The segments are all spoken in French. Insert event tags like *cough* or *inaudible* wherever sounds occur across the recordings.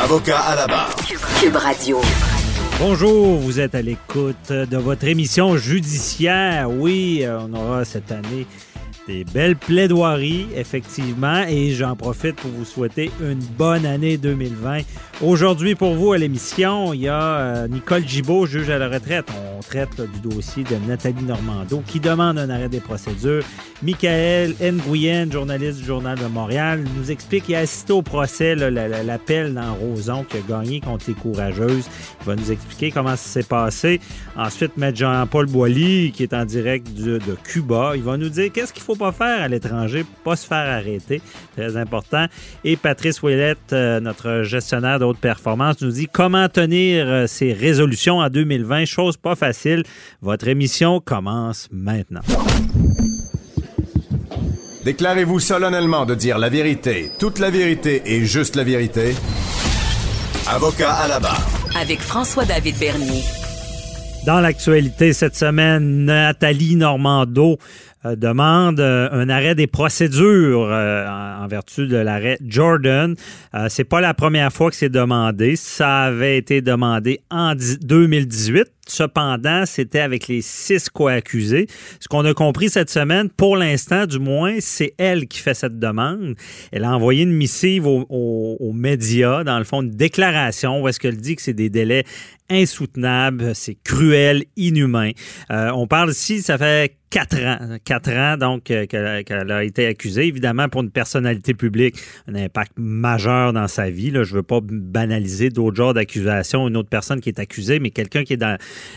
Avocat à la barre. Cube Radio. Bonjour, vous êtes à l'écoute de votre émission judiciaire. Oui, euh, on aura cette année des belles plaidoiries, effectivement, et j'en profite pour vous souhaiter une bonne année 2020. Aujourd'hui, pour vous, à l'émission, il y a euh, Nicole Gibault, juge à la retraite. On traite du dossier de Nathalie Normando, qui demande un arrêt des procédures. Michael Nguyen, journaliste du Journal de Montréal, nous explique qu'il a assisté au procès, l'appel dans Roson qui a gagné contre les courageuses. Il va nous expliquer comment ça s'est passé. Ensuite, Maître Jean-Paul Boilly, qui est en direct du- de Cuba. Il va nous dire qu'est-ce qu'il faut pas faire à l'étranger pour pas se faire arrêter. Très important. Et Patrice Ouellette, euh, notre gestionnaire de haute performance, nous dit comment tenir euh, ses résolutions en 2020. Chose pas facile. Votre émission commence maintenant. Déclarez-vous solennellement de dire la vérité, toute la vérité et juste la vérité. Avocat à la barre. Avec François-David Bernier. Dans l'actualité cette semaine, Nathalie Normando euh, demande euh, un arrêt des procédures euh, en, vertu de l'arrêt Jordan. Euh, c'est pas la première fois que c'est demandé. Ça avait été demandé en dix- 2018. Cependant, c'était avec les six co-accusés. Ce qu'on a compris cette semaine, pour l'instant du moins, c'est elle qui fait cette demande. Elle a envoyé une missive aux médias, dans le fond, une déclaration où est-ce qu'elle dit que c'est des délais insoutenables, c'est cruel, inhumain. Euh, on parle ici, ça fait quatre ans, quatre ans donc euh, qu'elle a été accusée. Évidemment, pour une personnalité publique, un impact majeur dans sa vie. Là. Je veux pas banaliser d'autres genres d'accusations. Une autre personne qui est accusée, mais quelqu'un qui est dans,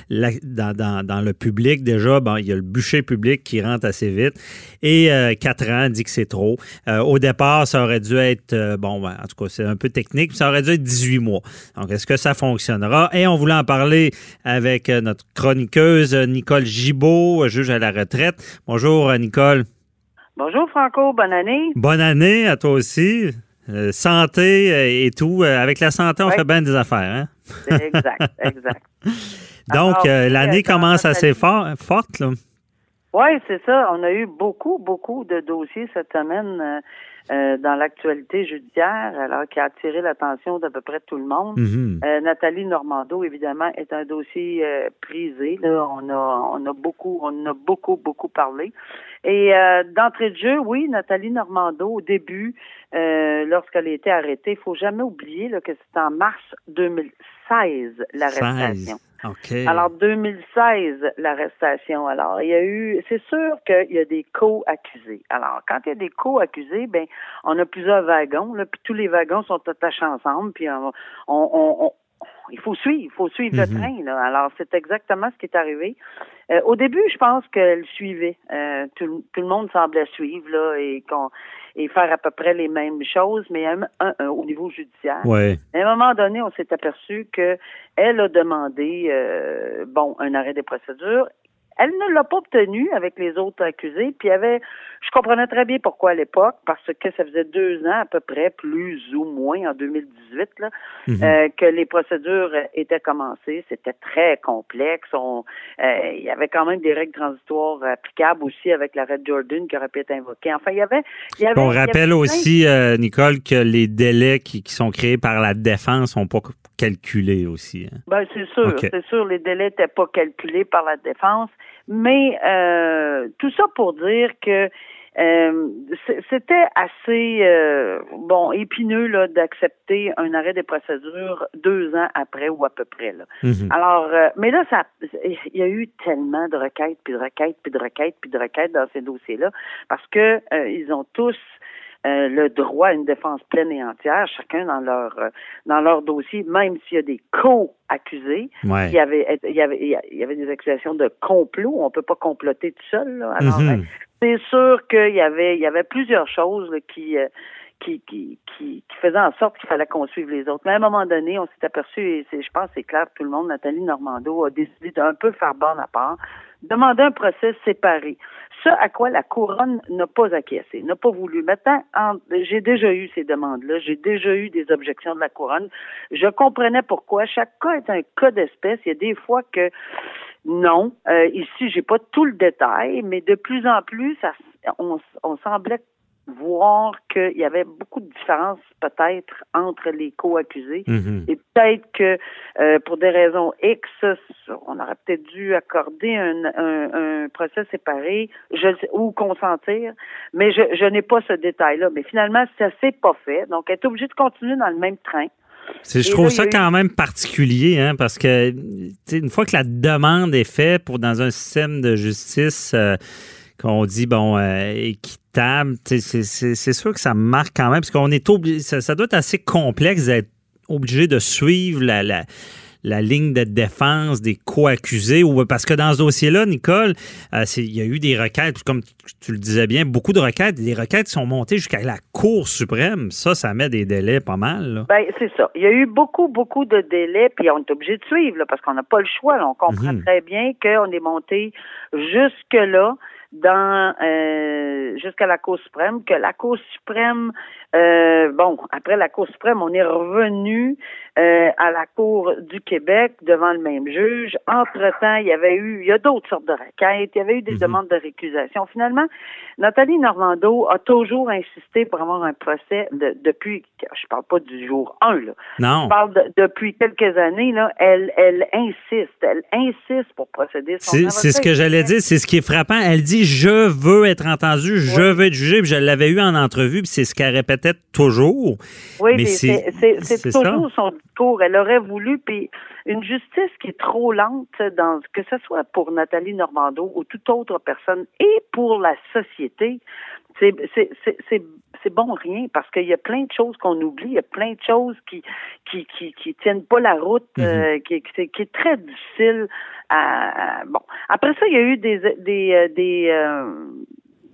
le public, déjà, bon, il y a le bûcher public qui rentre assez vite. Et euh, quatre ans, elle dit que c'est trop. Euh, au départ, ça aurait dû être, euh, bon, ben, en tout cas, c'est un peu technique, ça aurait dû être 18 mois. Donc, est-ce que ça fonctionnera? Et on voulait en parler avec notre chroniqueuse Nicole Gibault, juge à la retraite. Bonjour, euh, Nicole. Bonjour Franco, bonne année. Bonne année à toi aussi. Euh, santé euh, et tout. Avec la santé, on fait bien des affaires. Hein? Exact, exact. *laughs* Donc, euh, l'année commence assez fort, forte. Là. Oui, c'est ça. On a eu beaucoup, beaucoup de dossiers cette semaine euh, dans l'actualité judiciaire, alors qui a attiré l'attention d'à peu près tout le monde. Mhm. Euh, Nathalie Normando, évidemment, est un dossier euh, prisé. Là, on a, on a beaucoup, on a beaucoup, beaucoup parlé. Et euh, d'entrée de jeu, oui, Nathalie Normando, au début, euh, lorsqu'elle a été arrêtée, il faut jamais oublier là, que c'est en mars 2016 l'arrestation. 16. OK. Alors 2016 l'arrestation. Alors il y a eu, c'est sûr qu'il y a des co-accusés. Alors quand il y a des co-accusés, ben on a plusieurs wagons, là, puis tous les wagons sont attachés ensemble, puis on, on, on- on- il faut suivre, il faut suivre le Mhm. train. Là. Alors c'est exactement ce qui est arrivé. Euh, au début, je pense qu'elle suivait. Euh, tout, tout le monde semblait suivre là et qu'on et faire à peu près les mêmes choses, mais un- un- un- au niveau judiciaire. Ouais. À un moment donné, on s'est aperçu que elle a demandé euh, bon un arrêt des procédures. Elle ne l'a pas obtenu avec les autres accusés, puis il y avait, je comprenais très bien pourquoi à l'époque, parce que ça faisait deux ans à peu près, plus ou moins en 2018, là, Mhm. euh, que les procédures étaient commencées. C'était très complexe. On, euh, il y avait quand même des règles transitoires applicables aussi avec l'arrêt de Jordan qui aurait pu être invoqué. Enfin, il y avait. Il y avait On avait rappelle aussi, euh, Nicole, que les délais qui, qui sont créés par la défense sont pas calculés aussi. hein. Ben, c'est sûr, c'est sûr, les délais n'étaient pas calculés par la défense, mais euh, tout ça pour dire que euh, c'était assez euh, bon épineux là d'accepter un arrêt des procédures deux ans après ou à peu près là. Mhm. Alors, euh, mais là, ça, il y a eu tellement de requêtes, puis de requêtes, puis de requêtes, puis de requêtes dans ces dossiers-là, parce que euh, ils ont tous euh, le droit à une défense pleine et entière, chacun dans leur euh, dans leur dossier, même s'il y a des co-accusés. Ouais. Il y avait il y avait il y avait des accusations de complot, on peut pas comploter tout seul. Là. Alors, Mhm. ben, c'est sûr qu'il y avait il y avait plusieurs choses là, qui euh, qui, qui, qui, faisait en sorte qu'il fallait qu'on suive les autres. Mais à un moment donné, on s'est aperçu, et c'est, je pense c'est clair tout le monde, Nathalie Normando a décidé d'un peu faire bonne à part, demander un procès séparé. Ce à quoi la couronne n'a pas acquiescé, n'a pas voulu. Maintenant, j'ai déjà eu ces demandes-là, j'ai déjà eu des objections de la couronne. Je comprenais pourquoi. Chaque cas est un cas d'espèce. Il y a des fois que non. Euh, ici, j'ai pas tout le détail, mais de plus en plus, on semblait voir qu'il y avait beaucoup de différences peut-être entre les co-accusés mhm. et peut-être que euh, pour des raisons X, on aurait peut-être dû accorder un, un, procès séparé je, ou consentir, mais je, je n'ai pas ce détail-là. Mais finalement, ça s'est pas fait, donc elle est obligée de continuer dans le même train. Je trouve ça quand même particulier, hein, parce que une fois que la demande est faite pour dans un système de justice euh, qu'on dit bon euh, équitable, c'est sûr que ça marque quand même, parce qu'on est obligé, ça, doit être assez complexe d'être obligé de suivre la, la la ligne de défense des co-accusés ou parce que dans ce dossier-là, Nicole, euh, il y a eu des requêtes, comme tu le disais bien, beaucoup de requêtes, des requêtes sont montées jusqu'à la Cour suprême. Ça, ça met des délais pas mal. Ben, c'est ça. Il y a eu beaucoup, beaucoup de délais, puis on est obligé de suivre parce qu'on n'a pas le choix. On comprend mhm. très bien qu'on est monté jusque-là dans euh, jusqu'à la Cour suprême, que la Cour suprême, euh, bon, après la Cour suprême, on est revenu euh, à la Cour du Québec devant le même juge. Entre-temps, il y avait eu, il y a d'autres sortes de requêtes, il y avait eu des mhm. demandes de récusation. Finalement, Nathalie Normando a toujours insisté pour avoir un procès de, depuis, je parle pas du jour 1, là. Non. Je parle depuis quelques années, là. Elle, elle insiste, elle insiste pour procéder. C'est ce que j'allais dire, c'est ce qui est frappant. Elle dit, je veux être entendue, je veux être jugée, puis je l'avais eu en entrevue, puis c'est ce qu'elle répétait toujours. Oui, mais c'est toujours son discours. Elle aurait voulu, puis une justice qui est trop lente, dans que ce soit pour Nathalie Normando ou toute autre personne, et pour la société, c'est bon rien parce qu'il y a plein de choses qu'on oublie, il y a plein de choses qui qui qui, qui tiennent pas la route, mm-hmm. euh, qui, qui, est très difficile à, bon. Après ça, il y a eu des des euh, des, euh,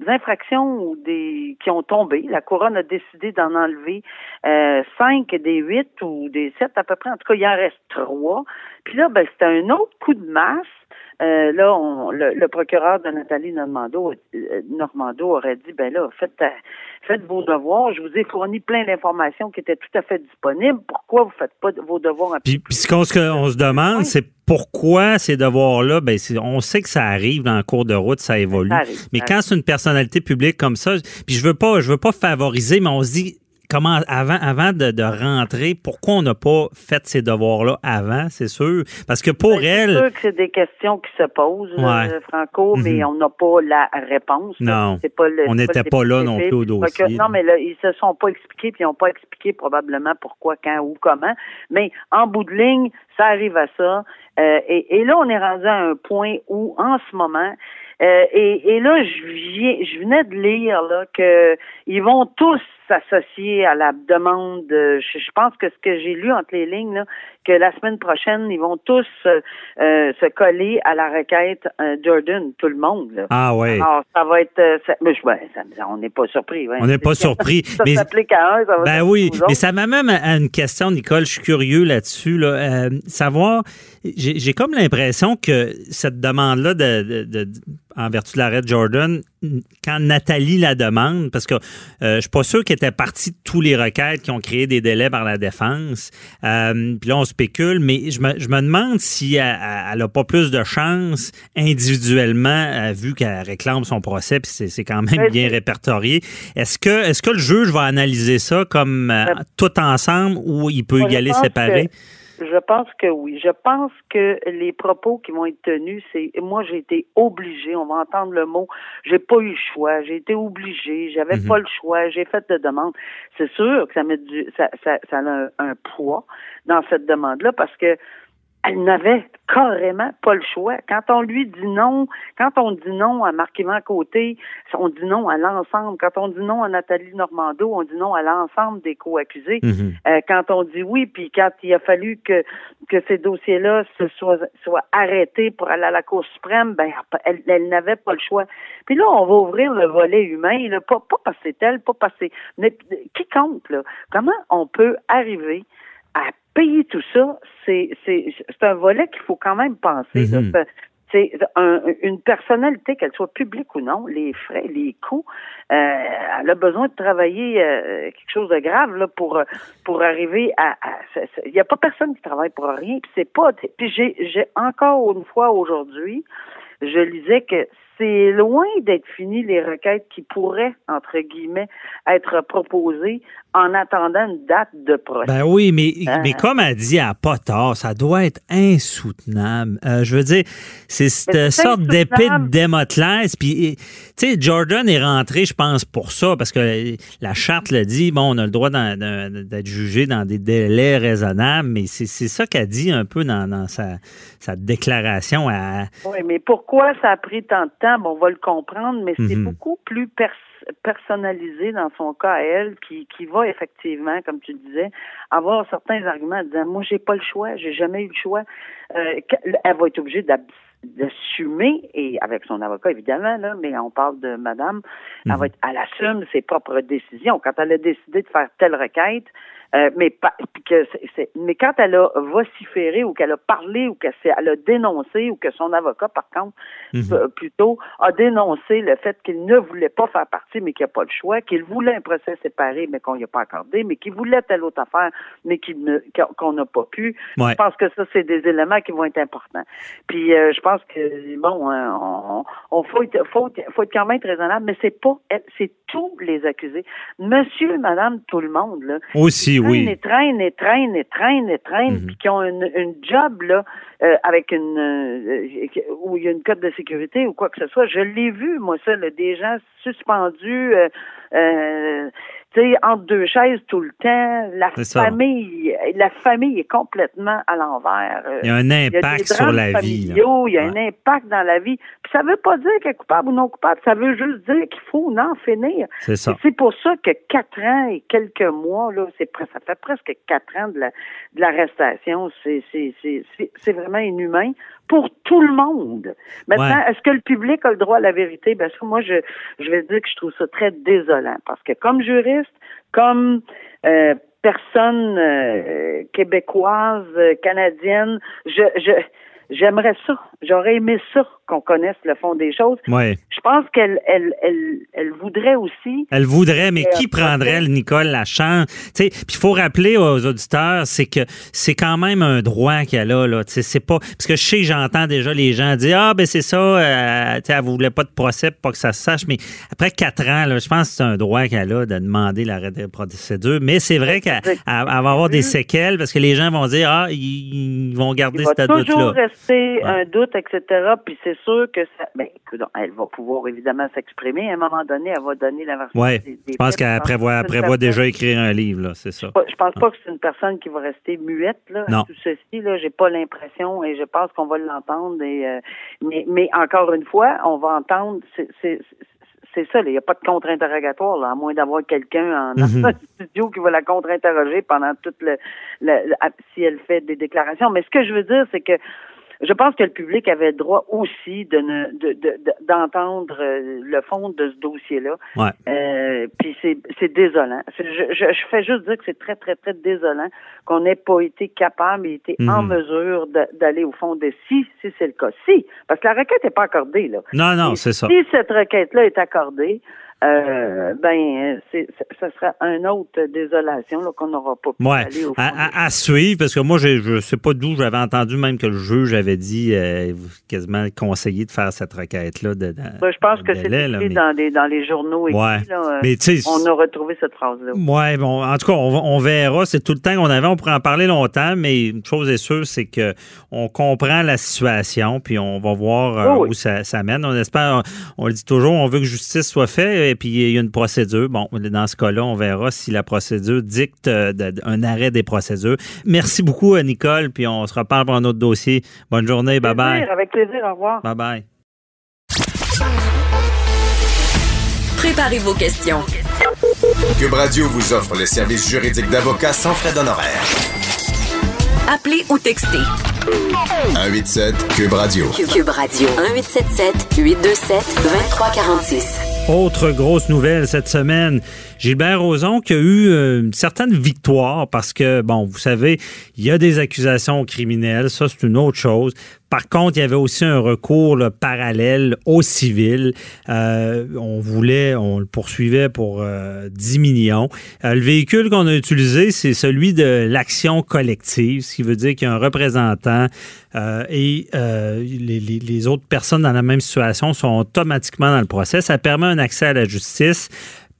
infractions des qui ont tombé. La couronne a décidé d'en enlever euh, cinq des huit ou des sept à peu près. En tout cas, il en reste trois. Puis là, ben, c'était un autre coup de masse. Euh, là, on, le, procureur de Nathalie Normando, euh, Normando aurait dit, ben là, faites, faites vos devoirs. Je vous ai fourni plein d'informations qui étaient tout à fait disponibles. Pourquoi vous faites pas vos devoirs? Puis, puis ce qu'on se demande, c'est pourquoi ces devoirs-là, ben, on sait que ça arrive dans le cours de route, ça évolue. mais quand c'est une personnalité publique comme ça, puis je veux pas, je veux pas favoriser, mais on se dit, comment avant, avant de, rentrer, pourquoi on n'a pas fait ces devoirs-là avant, c'est sûr? Parce que pour ben, elle. C'est sûr que c'est des questions qui se posent, Franco, mais mhm. on n'a pas la réponse. Non. on n'était pas, là non plus au dossier. non, mais là, ils se sont pas expliqués, puis ils n'ont pas expliqué probablement pourquoi, quand ou comment. Mais en bout de ligne, ça arrive à ça. Euh, et, et là, on est rendu à un point où, en ce moment, euh, et, et, là, je, viens, je venais de lire là que ils vont tous s'associer à la demande. De, je, pense que ce que j'ai lu entre les lignes, que la semaine prochaine, ils vont tous euh, se coller à la requête euh, Jordan, tout le monde. Là. Ah oui. Alors, ça va être. Ça, mais ça, on n'est pas surpris. Ouais. On n'est pas *laughs* surpris. *laughs* ça s'applique à un, ça va Ben oui, mais ça m'amène à une question, Nicole. Je suis curieux là-dessus. Là. savoir, j'ai comme l'impression que cette demande-là de, de en vertu de l'arrêt Jordan, quand Nathalie la demande, parce que euh, je suis pas sûr qu'elle était partie de tous les requêtes qui ont créé des délais par la défense. Euh, puis là, on spécule, mais je me, je me demande si elle n'a pas plus de chance individuellement, euh, vu qu'elle réclame son procès, puis c'est quand même bien répertorié. Est-ce que, est-ce que le juge va analyser ça comme tout ensemble ou il peut y aller séparé? Je pense que oui. Je pense que les propos qui vont être tenus, c'est moi j'ai été obligée, on va entendre le mot, j'ai pas eu le choix, j'ai été obligée, j'avais mhm. pas le choix, j'ai fait de demande. C'est sûr que ça met du ça, ça, ça a un, poids dans cette demande-là parce que elle n'avait carrément pas le choix. Quand on lui dit non, quand on dit non à Marc-Yvan Côté, on dit non à l'ensemble. Quand on dit non à Nathalie Normando, on dit non à l'ensemble des co-accusés. Mhm. Euh, quand on dit oui, puis quand il a fallu que, que ces dossiers-là se soient, soient arrêtés pour aller à la Cour suprême, ben elle, elle n'avait pas le choix. Puis là, on va ouvrir le volet humain, là, pas, pas parce que c'est elle, pas parce que. Mais qui compte, là? Comment on peut arriver à payer tout ça, c'est c'est c'est un volet qu'il faut quand même penser. Mhm. C'est- C'est un- une personnalité, qu'elle soit publique ou non, les frais, les coûts, euh, elle a besoin de travailler euh, quelque chose de grave là pour pour arriver à. Il n'y a pas personne qui travaille pour rien. Puis c'est pas. Puis j'ai j'ai encore une fois aujourd'hui, je lisais que c'est loin d'être fini les requêtes qui pourraient entre guillemets être proposées en attendant une date de procès. Ben oui, mais, Ah. mais comme elle dit, n'a pas ça doit être insoutenable. Euh, je veux dire, c'est cette sorte d'épée de. Démoclès. Puis, tu sais, Jordan est rentré, je pense, pour ça, parce que la charte le dit, bon, on a le droit d'être jugé dans des délais raisonnables, mais c'est c'est ça qu'elle dit un peu dans, dans sa, sa déclaration. à- Oui, mais pourquoi ça a pris tant de on va le comprendre, mais c'est Mhm. beaucoup plus pers- personnalisé dans son cas à elle, qui, qui va effectivement, comme tu disais, avoir certains arguments en disant Moi, j'ai pas le choix, j'ai jamais eu le choix. Euh, elle va être obligée d'assumer, et avec son avocat évidemment, là, mais on parle de madame, elle, va être, elle assume ses propres décisions. Quand elle a décidé de faire telle requête, euh, mais pas, que c'est- c'est- mais quand elle a vociféré ou qu'elle a parlé ou qu'elle elle a dénoncé ou que son avocat, par contre, Mhm. euh, plutôt, a dénoncé le fait qu'il ne voulait pas faire partie, mais qu'il n'y a pas le choix, qu'il voulait un procès séparé, mais qu'on n'y a pas accordé, mais qu'il voulait telle autre affaire, mais qu'il ne- qu'on n'a pas pu. Ouais. Je pense que ça, c'est des éléments qui vont être importants. Puis euh, je pense que bon, hein, on, on faut, être, faut, être- faut être quand même raisonnable, mais c'est pas c'est tous les accusés. Monsieur, madame, tout le monde, là. Aussi, oui. et traînent et traînent et traînent et traînent, Mhm. puis qui ont une, une job là euh, avec une euh, où il y a une cote de sécurité ou quoi que ce soit. Je l'ai vu, moi ça, là, des gens suspendus, euh, euh, tu sais, entre deux chaises tout le temps. La ça. famille, la famille est complètement à l'envers. Euh, Il y a un il y a des impact sur la vie. là. Il y a Ouais. un impact dans la vie. Puis ça veut pas dire qu'elle est coupable ou non coupable. Ça veut juste dire qu'il faut en finir. C'est ça. C'est pour ça que quatre ans et quelques mois, là, c'est ça fait presque quatre ans de la de l'arrestation. C'est c'est c'est c'est- c'est vraiment inhumain pour tout le monde. Maintenant, Ouais. est-ce que le public a le droit à la vérité? Ben ça, moi, je je vais dire que je trouve ça très désolant parce que comme juriste, comme euh, personne euh, québécoise, euh, canadienne, je je j'aimerais ça. J'aurais aimé ça qu'on connaisse le fond des choses. Ouais. Je pense qu'elle elle, elle, elle voudrait aussi Elle voudrait, mais Euh, qui prendrait peut-être. le Nicole Lachance? Tu sais, Puis il faut rappeler aux auditeurs, c'est que c'est quand même un droit qu'elle a. Là. Tu sais, C'est pas, parce que je sais j'entends déjà les gens dire Ah, ben c'est ça, euh, tu sais, elle voulait pas de procès pour pas que ça se sache. Mais après quatre ans, là, je pense que c'est un droit qu'elle a de demander l'arrêt de procédure. Mais c'est vrai qu'elle elle- elle va avoir des séquelles parce que les gens vont dire Ah, ils, vont garder il va ce toujours doute-là. Ouais. un doute, etc. Puis c'est sûr que ça. Ben, écoute, elle va pouvoir évidemment s'exprimer. À un moment donné, elle va donner la version. Des Je pense qu'elle prévoit, c'est prévoit déjà écrire un livre, là, c'est ça. Je pense pas que c'est une personne qui va rester muette là. à Non. Tout ceci là, j'ai pas l'impression et je pense qu'on va l'entendre. Et euh, mais, mais encore une fois, on va entendre. C'est c'est- c'est ça, il n'y a pas de contre-interrogatoire, là, à moins d'avoir quelqu'un en Mhm. *laughs* en studio qui va la contre-interroger pendant toute le, le- le- si elle fait des déclarations. Mais ce que je veux dire, c'est que je pense que le public avait le droit aussi de ne de- de- de- d'entendre euh, le fond de ce dossier-là. Ouais. Euh, puis c'est c'est désolant. C'est- Je, je, je fais juste dire que c'est très, très, très désolant qu'on n'ait pas été capable et été en Mhm. mesure d'aller au fond de si, si c'est le cas. Si, parce que la requête n'est pas accordée, là. Non, non, c'est ça. Si cette requête-là est accordée, euh, ben, ça sera une autre désolation là, qu'on n'aura pas pu Ouais, aller au fond. à, à- à suivre, parce que moi, je je sais pas d'où j'avais entendu même que le juge avait dit euh, quasiment conseillé de faire cette requête-là. Ben, je pense que c'est mais- dans, les, dans les journaux. Ouais. là, euh, Mais on a retrouvé cette phrase-là. Ouais, bon, en tout cas, on, on verra. C'est tout le temps qu'on avait. On pourrait en parler longtemps, mais une chose est sûre, c'est que on comprend la situation, puis on va voir euh, Oui, oui. où ça, ça mène. On espère, on, le dit toujours, on veut que justice soit faite. Et puis il y a une procédure. Bon, dans ce cas-là, on verra si la procédure dicte euh, un arrêt des procédures. Merci beaucoup, Nicole, puis on se reparle pour un autre dossier. Bonne journée, bye bye. Avec plaisir, au revoir. Bye bye. Préparez vos questions. Cube Radio vous offre les services juridiques d'avocats sans frais d'honoraires. Appelez ou textez. 187 Cube Radio. Cube Radio. 1877 827 2346. Autre grosse nouvelle cette semaine, Gilbert Rozon qui a eu euh, une certaine victoire parce que, bon, vous savez, il y a des accusations criminelles, ça c'est une autre chose. Par contre, il y avait aussi un recours parallèle au civil. Euh, on voulait, on le poursuivait pour euh, 10 millions. Euh, le véhicule qu'on a utilisé, c'est celui de l'action collective, ce qui veut dire qu'il y a un représentant et les, les autres personnes dans la même situation sont automatiquement dans le procès. Ça permet un accès à la justice.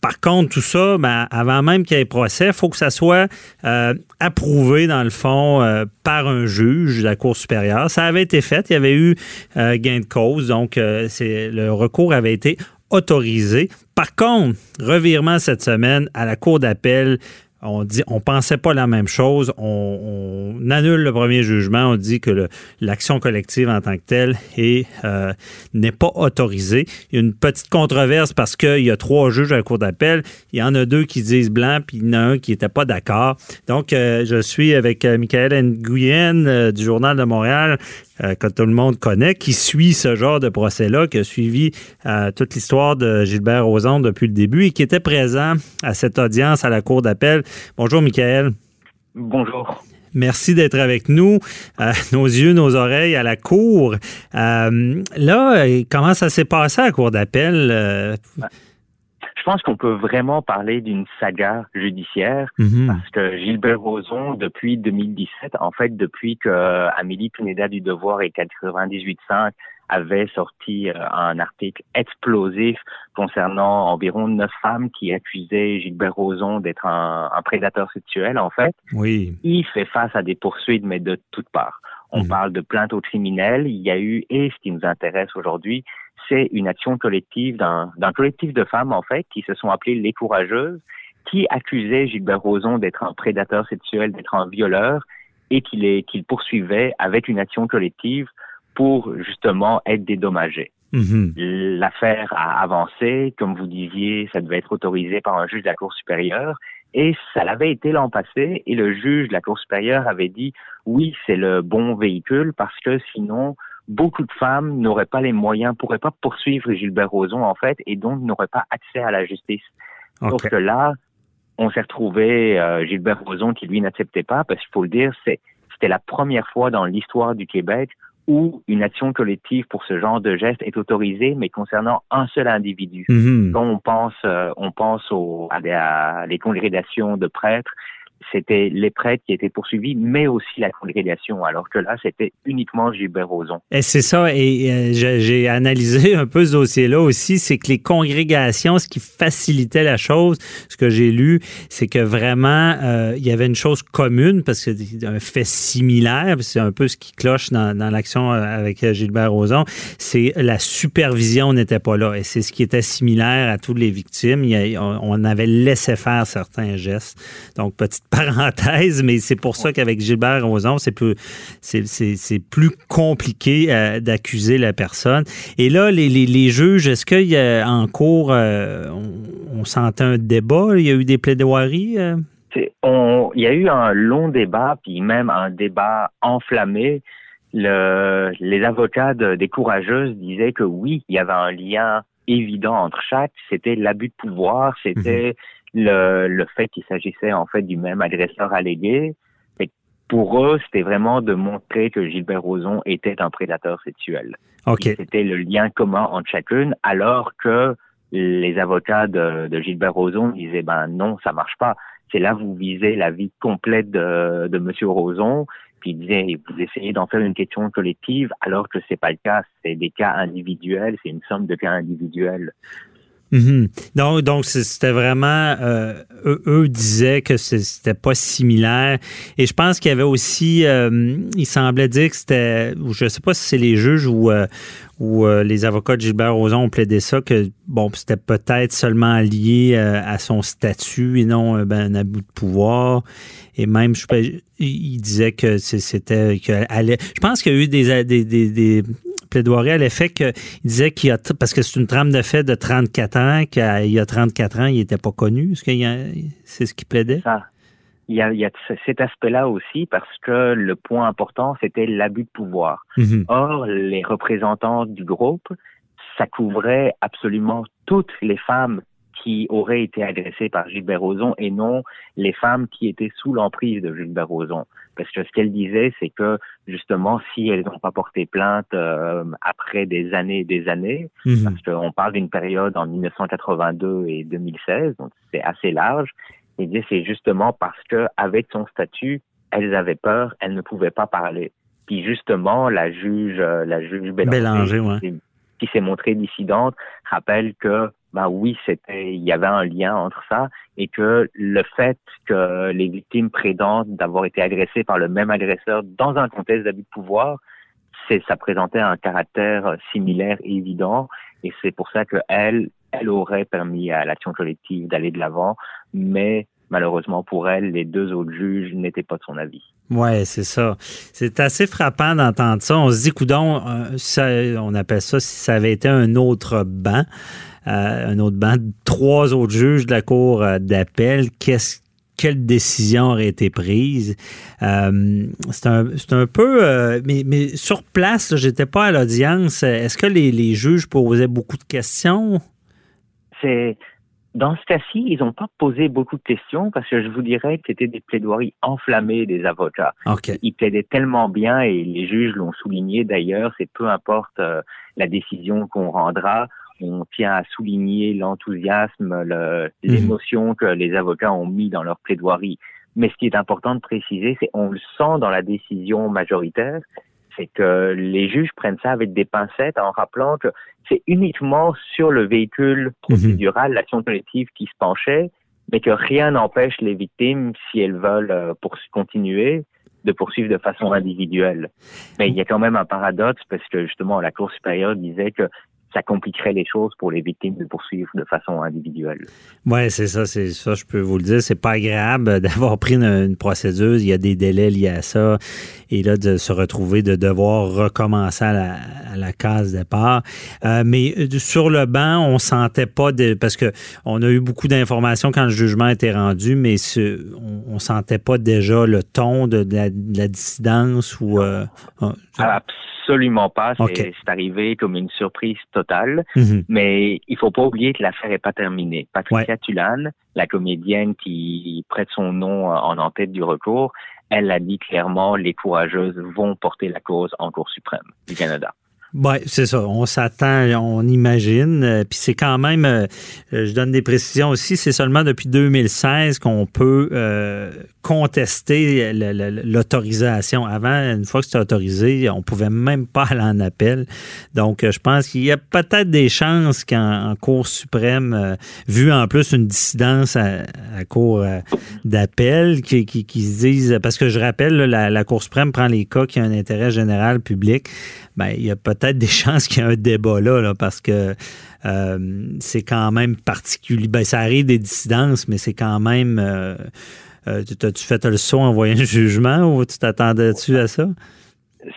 Par contre, tout ça, ben, avant même qu'il y ait procès, il faut que ça soit euh, approuvé, dans le fond, euh, par un juge de la Cour supérieure. Ça avait été fait. Il y avait eu euh, gain de cause. Donc, c'est le recours avait été autorisé. Par contre, revirement cette semaine à la Cour d'appel, on dit, on pensait pas la même chose. On, annule le premier jugement. On dit que l'action collective en tant que telle est euh, n'est pas autorisée. Il y a une petite controverse parce qu'il y a trois juges à la cour d'appel. Il y en a deux qui disent blanc, puis il y en a un qui n'était pas d'accord. Donc, euh, je suis avec euh, Michael Nguyen du Journal de Montréal euh, que tout le monde connaît, qui suit ce genre de procès-là, qui a suivi euh, toute l'histoire de Gilbert Rozon depuis le début et qui était présent à cette audience à la Cour d'appel. Bonjour, Michael. Bonjour. Merci d'être avec nous, euh, *laughs* nos yeux, nos oreilles à la cour. Là, comment ça s'est passé à la cour d'appel? Je pense qu'on peut vraiment parler d'une saga judiciaire Mhm. parce que Gilbert Rozon, depuis 2017, en fait, depuis que euh, Amélie Pineda du Devoir et 98.5 avaient sorti euh, un article explosif concernant environ neuf femmes qui accusaient Gilbert Rozon d'être un, un prédateur sexuel, en fait, Oui. il fait face à des poursuites, mais de toutes parts. On Mhm. parle de plaintes aux criminels. Il y a eu, et ce qui nous intéresse aujourd'hui, c'est une action collective d'un collectif de femmes, en fait, qui se sont appelées les courageuses, qui accusaient Gilbert Rozon d'être un prédateur sexuel, d'être un violeur, et qu'il est- qu'il poursuivait avec une action collective pour justement être dédommagé. Mhm. L'affaire a avancé, comme vous disiez, ça devait être autorisé par un juge de la Cour supérieure, et ça l'avait été l'an passé, et le juge de la Cour supérieure avait dit oui, c'est le bon véhicule, parce que sinon, beaucoup de femmes n'auraient pas les moyens, pourraient pas poursuivre Gilbert Rozon, en fait, et donc n'auraient pas accès à la justice. Sauf OK. que là, on s'est retrouvé euh, Gilbert Rozon qui, lui, n'acceptait pas, parce qu'il faut le dire, c'est c'était la première fois dans l'histoire du Québec où une action collective pour ce genre de geste est autorisée, mais concernant un seul individu. Mhm. Quand on pense, euh, on pense aux, à, des- à les congrégations de prêtres, c'était les prêtres qui étaient poursuivis, mais aussi la congrégation, alors que là, c'était uniquement Gilbert Rozon. Et c'est ça, et euh, j'ai analysé *laughs* un peu ce dossier-là aussi, c'est que les congrégations, ce qui facilitait la chose, ce que j'ai lu, c'est que vraiment, euh, il y avait une chose commune, parce que un fait similaire, c'est un peu ce qui cloche dans, dans l'action euh, avec euh, Gilbert Rozon, c'est la supervision n'était pas là, et c'est ce qui était similaire à toutes les victimes. Il y a- on avait laissé faire certains gestes. Donc, petite parenthèse, mais c'est pour ça qu'avec Gilbert Rozon, c'est plus, c'est, plus compliqué euh, d'accuser la personne. Et là, les, les, les juges, est-ce qu'il y a en cours, euh, on, on sentait un débat? Il y a eu des plaidoiries? euh? On- Il y a eu un long débat, puis même un débat enflammé. Le, les avocats de- des courageuses disaient que oui, il y avait un lien évident entre chaque. C'était l'abus de pouvoir, c'était le, le fait qu'il s'agissait en fait du même agresseur allégué. Pour eux, c'était vraiment de montrer que Gilbert Rozon était un prédateur sexuel. OK. Et C'était le lien commun entre chacune, alors que les avocats de, de Gilbert Rozon disaient ben non, ça marche pas. C'est là vous visez la vie complète de, de Monsieur Rozon, puis ils disaient vous essayez d'en faire une question collective, alors que c'est pas le cas. C'est des cas individuels, c'est une somme de cas individuels. Mhm. Donc, donc c'était vraiment euh, eux, disaient que c'était pas similaire. Et je pense qu'il y avait aussi, euh, il semblait dire que c'était, je sais pas si c'est les juges ou euh, ou les avocats de Gilbert Rozon ont plaidé ça que bon, c'était peut-être seulement lié à son statut et non ben, un abus de pouvoir. Et même, je, il disait que c'était que je pense qu'il y a eu des, des, des plaidoirie à l'effet qu'il disait qu'il y a, parce que c'est une trame de fait de 34 ans, qu'il y a 34 ans, il n'était pas connu. Est-ce c'est ce qu'il plaidait? Ça. Il y, a, il y a cet aspect-là aussi parce que le point important, c'était l'abus de pouvoir. Mm-hmm. Or, les représentants du groupe, ça couvrait absolument toutes les femmes qui auraient été agressées par Gilbert Rozon et non les femmes qui étaient sous l'emprise de Gilbert Rozon. Parce que ce qu'elle disait, c'est que justement, si elles n'ont pas porté plainte euh, après des années et des années, mhm. parce qu'on parle d'une période en 1982 et 2016, donc c'est assez large, elle disait c'est justement parce que avec son statut, elles avaient peur, elles ne pouvaient pas parler. Puis justement, la juge, euh, la juge Bélanger, ouais. qui s'est montrée dissidente, rappelle que ben oui, c'était, il y avait un lien entre ça et que le fait que les victimes prétendent d'avoir été agressées par le même agresseur dans un contexte d'abus de pouvoir, c'est, ça présentait un caractère similaire et évident et c'est pour ça que elle, elle aurait permis à l'action collective d'aller de l'avant, mais malheureusement pour elle, les deux autres juges n'étaient pas de son avis. Ouais, c'est ça. C'est assez frappant d'entendre ça. On se dit, coudon, euh, on appelle ça si ça avait été un autre banc. Euh, un autre banc, trois autres juges de la Cour euh, d'appel. Qu'est-ce quelle décision aurait été prise? Euh, c'est un, peu, mais, mais, sur place, j'étais pas à l'audience. Est-ce que les, les, juges posaient beaucoup de questions? C'est dans ce cas-ci, ils n'ont pas posé beaucoup de questions parce que je vous dirais que c'était des plaidoiries enflammées des avocats. Ils plaidaient tellement bien et les juges l'ont souligné d'ailleurs. C'est peu importe la décision qu'on rendra, on tient à souligner l'enthousiasme, mhm. l'émotion que les avocats ont mis dans leur plaidoirie. Mais ce qui est important de préciser, c'est on le sent dans la décision majoritaire, c'est que les juges prennent ça avec des pincettes en rappelant que c'est uniquement sur le véhicule mhm. procédural, l'action collective qui se penchait, mais que rien n'empêche les victimes, si elles veulent euh, pour continuer, de poursuivre de façon individuelle. Mais il y a quand même un paradoxe parce que justement la Cour supérieure disait que ça compliquerait les choses pour les victimes de poursuivre de façon individuelle. Oui, c'est ça, c'est ça, je peux vous le dire. C'est pas agréable *laughs* d'avoir pris une, procédure. Il y a des délais liés à ça. Et là, de se retrouver, de devoir recommencer à la, à la case départ. Euh, mais euh, sur le banc, on sentait pas de. Parce que on a eu beaucoup d'informations quand le jugement était rendu, mais on, sentait pas déjà le ton de, la, dissidence ou. Euh, ah, absolument pas. C'est arrivé comme une surprise totale. Mhm. Mais il faut pas oublier que l'affaire est pas terminée. Patricia Tulane, la comédienne qui prête son nom en en-tête du recours, elle a dit clairement les courageuses vont porter la cause en Cour suprême du Canada. Oui, c'est ça. On s'attend, on imagine. Euh, puis c'est quand même, euh, euh, je donne des précisions aussi, c'est seulement depuis 2016 qu'on peut contester l'autorisation. Avant, une fois que c'était autorisé, on pouvait même pas aller en appel. Donc, je pense qu'il y a peut-être des chances qu'en Cour suprême, vu en plus une dissidence à, Cour d'appel, qui, qui, se disent, parce que je rappelle, la, la Cour suprême prend les cas qui ont un intérêt général public ben, il y a peut-être des *laughs* chances qu'il y ait un débat là, parce que euh, c'est quand même particulier. Ben, ça arrive des dissidences, mais c'est quand même. Euh, euh As-tu fait le saut en voyant le jugement ou tu t'attendais-tu à ça?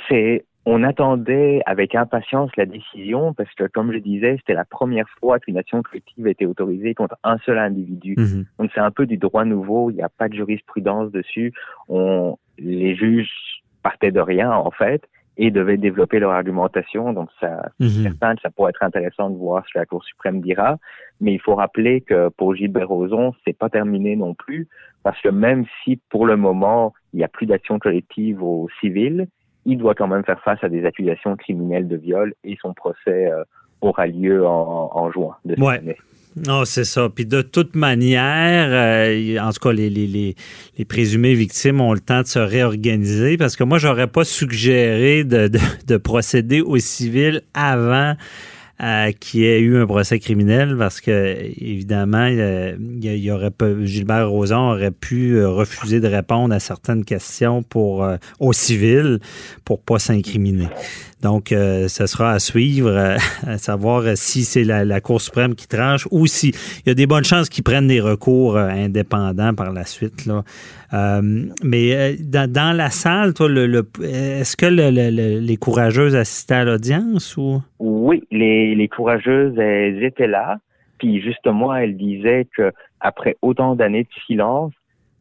C'est. On attendait avec impatience la décision parce que, comme je disais, c'était la première fois qu'une action collective a été autorisée contre un seul individu. Mm-hmm. Donc, c'est un peu du droit nouveau. Il n'y a pas de jurisprudence dessus. On, les juges partaient de rien, en fait et devaient développer leur argumentation. Donc, ça, mhm. ça pourrait être intéressant de voir ce que la Cour suprême dira. Mais il faut rappeler que pour Gilbert Rozon, c'est pas terminé non plus, parce que même si pour le moment il n'y a plus d'action collective au civil, il doit quand même faire face à des accusations criminelles de viol et son procès euh, aura lieu en, en juin de cette année. Non, c'est ça. Puis de toute manière, euh, en tout cas, les, les, les, les, présumés victimes ont le temps de se réorganiser parce que moi, j'aurais pas suggéré de, de, de procéder au civil avant euh, y ait eu un procès criminel parce que, évidemment, il y aurait Gilbert Rozon aurait pu refuser de répondre à certaines questions pour au civil pour pas s'incriminer. Donc, euh, ce sera à suivre, euh, à savoir si c'est la, Cour suprême qui tranche ou si il y a des bonnes chances qu'ils prennent des recours euh, indépendants par la suite. Là. Mais dans, la salle, toi, le, est-ce que les courageuses assistaient à l'audience ou? Oui, les, les courageuses, elles étaient là. Puis justement, elles disaient que après autant d'années de silence,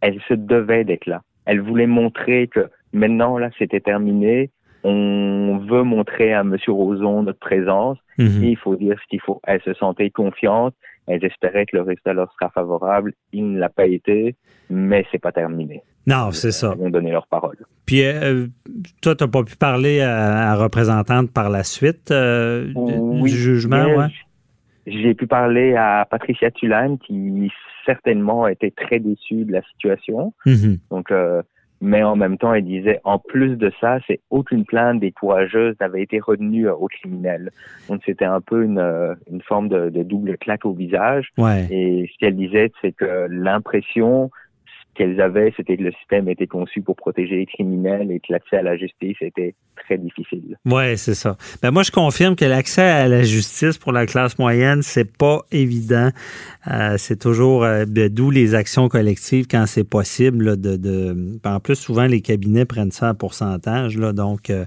elles se devaient d'être là. Elles voulaient montrer que maintenant, là, c'était terminé on veut montrer à M. Roson notre présence mhm. et il faut dire ce qu'il faut. Elle se sentait confiante, elle espérait que le résultat leur sera favorable. Il ne l'a pas été, mais c'est pas terminé. Non, c'est ça. Ils vont donner leur parole. Puis, euh, toi, tu n'as pas pu parler à, la représentante par la suite euh, du jugement, ouais? J'ai pu parler à Patricia Tulane qui certainement était très déçue de la situation. Mhm. Donc, euh, mais en même temps, elle disait, en plus de ça, c'est aucune plainte des courageuses n'avait été retenue euh, au criminel. Donc c'était un peu une, euh, une forme de, de, double claque au visage. Ouais. Et ce qu'elle disait, c'est que l'impression qu'elles avaient, c'était que le système était conçu pour protéger les criminels et que l'accès à la justice était très difficile. Oui, c'est ça. Ben moi, je confirme que l'accès à la justice pour la classe moyenne, c'est pas évident. Euh, c'est toujours euh, d'où les actions collectives quand c'est possible. de, de, en plus, souvent, les cabinets prennent ça en pourcentage. Là, donc, euh,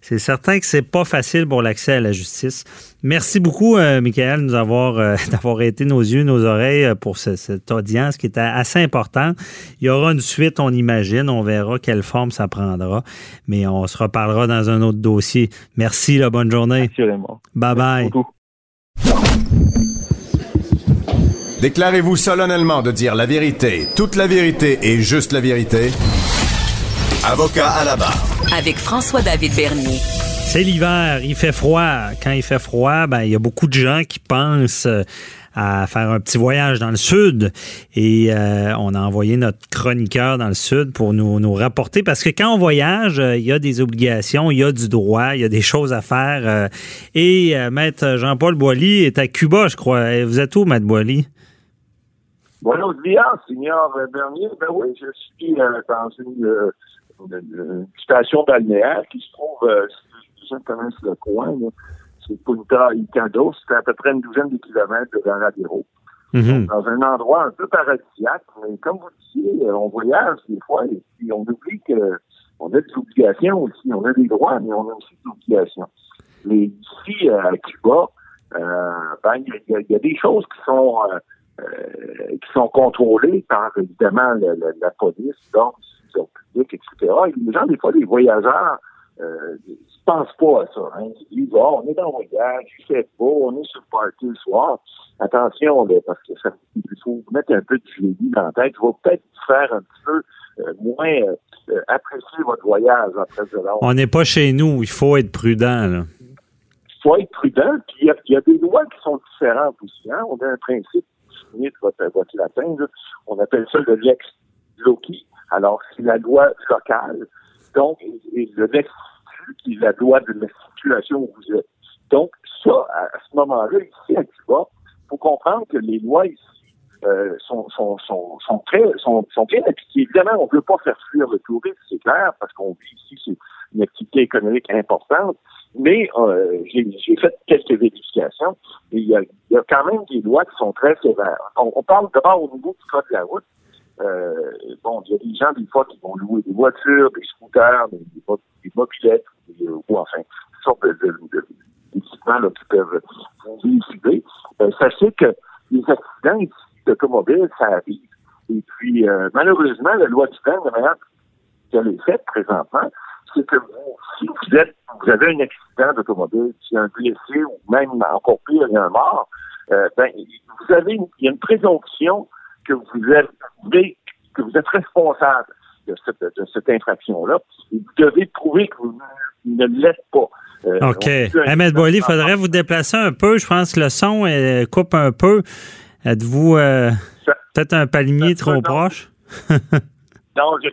c'est certain que c'est pas facile pour l'accès à la justice. Merci beaucoup, euh, Michael, nous avoir euh, *laughs* d'avoir été nos yeux, nos oreilles euh, pour cette audience qui était assez importante. Il y aura une suite, on imagine. On verra quelle forme ça prendra. Mais on se reparlera dans un autre dossier. Merci, la bonne journée. Absolument. Bye bye. Déclarez-vous solennellement de dire la vérité, toute la vérité et juste la vérité. Avocat à la barre. Avec François-David Bernier. C'est l'hiver, il fait froid. Quand il fait froid, ben, il y a beaucoup de gens qui pensent euh, à faire un petit voyage dans le sud. Et euh, on a envoyé notre chroniqueur dans le sud pour nous, nous rapporter. Parce que quand on voyage, euh, il y a des obligations, il y a du droit, il y a des choses à faire. et Maître Jean-Paul Boilly est à Cuba, je crois. Vous êtes où, Maître Boilly? Buenos días, Signor Bernier. Ben oui, je suis dans une, station balnéaire qui se trouve le coin, c'est Punta Icado, c'est à peu près une douzaine de kilomètres de Varadero. Mhm. Dans un endroit un peu paradisiaque, mais comme vous disiez, euh, on voyage des fois et puis on oublie qu'on a des obligations aussi. On a des droits, mais on a aussi des obligations. Mais ici, euh, à Cuba, euh, ben, il y, a des choses qui sont qui sont contrôlées par évidemment la, police, donc public, etc. Et les gens, des fois, les voyageurs, euh, ils ne pensent pas à ça. Hein. Ils disent, oh, on est en voyage, il fait beau, on est sur le party le soir. Attention, là, parce que ça, il faut mettre un peu de génie dans la tête. Il va peut-être faire un petit peu euh, moins euh, apprécier votre voyage après cela. On n'est pas chez nous, il faut être prudent. Là. Il faut être prudent, puis il y, a des lois qui sont différentes aussi. Hein. On a un principe, vous de votre, votre latin, là. on appelle ça le lex loci. Alors, c'est la loi locale. Donc, le lex qui est la loi de la situation où vous êtes. Donc, ça, à, ce moment-là, ici à Cuba, il faut comprendre que les lois ici euh, sont, très, sont, sont bien appliquées. Évidemment, on ne peut pas faire fuir le tourisme, c'est clair, parce qu'on vit ici, c'est une activité économique importante. Mais euh, j'ai fait quelques vérifications et il y, a, il y, a, quand même des lois qui sont très sévères. On, on parle d'abord au niveau du code de la route. Euh, bon, il y a des gens, des fois, qui vont louer des voitures, des scooters, des, des, mobilettes, euh, ou enfin, toutes sortes d'équipements qui peuvent vous véhiculer. Euh, sachez que les accidents d'automobile, ça arrive. Et puis, malheureusement, la loi du temps, de manière qu'elle est faite présentement, c'est que si vous êtes, vous avez un accident d'automobile, si un blessé ou même encore pire, il y a un mort, ben, vous avez, il y a une présomption que vous êtes, que vous êtes responsable de cette, de cette infraction-là. Vous devez prouver que vous ne l'êtes pas. Euh, OK. Ahmed Boily, il faudrait vous déplacer un peu. Je pense que le son coupe un peu. Êtes-vous euh, peut-être un palmier trop proche? *laughs* non, je,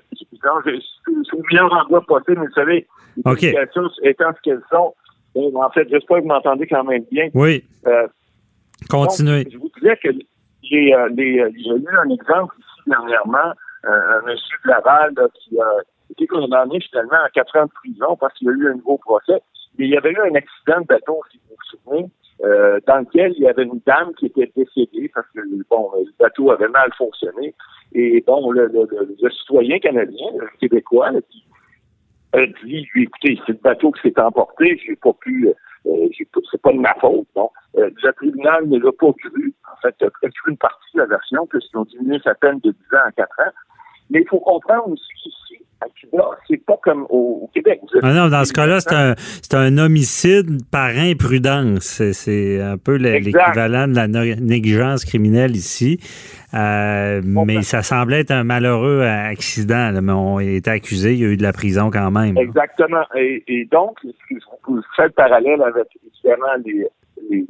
non, suis le meilleur endroit possible, mais vous savez, les okay. étant ce qu'elles sont, En fait, j'espère que vous m'entendez quand même bien. Oui. Euh, Continuez. donc, je vous disais que euh, les, euh, eu un exemple ici dernièrement, euh, un monsieur de Laval là, qui a été condamné finalement à quatre ans de prison parce qu'il a eu un nouveau procès. Mais il y avait eu un accident de bateau, si vous vous souvenez, euh, dans lequel il y avait une dame qui était décédée parce que bon, le bateau avait mal fonctionné. Et bon, le, citoyen canadien, le québécois, qui a dit, écoutez, c'est le bateau qui s'est emporté, j'ai pas pu, euh, j'ai c'est pas de ma faute, non. Euh, le tribunal ne l'a pas cru. En fait, a cru une partie de la version, puisqu'ils ont diminué sa peine de 10 ans à 4 ans. Mais il faut comprendre aussi qu'ici, à Cuba, c'est pas comme au, au Québec. Ah non, dans ce cas-là, c'est un, c'est un homicide par imprudence. C'est- C'est un peu l'équivalent de la négligence criminelle ici. Euh, mais ça semblait être un malheureux accident. là, mais on était accusé, il y a eu de la prison quand même. Exactement. Et, et donc, vous faites le parallèle avec évidemment les, les,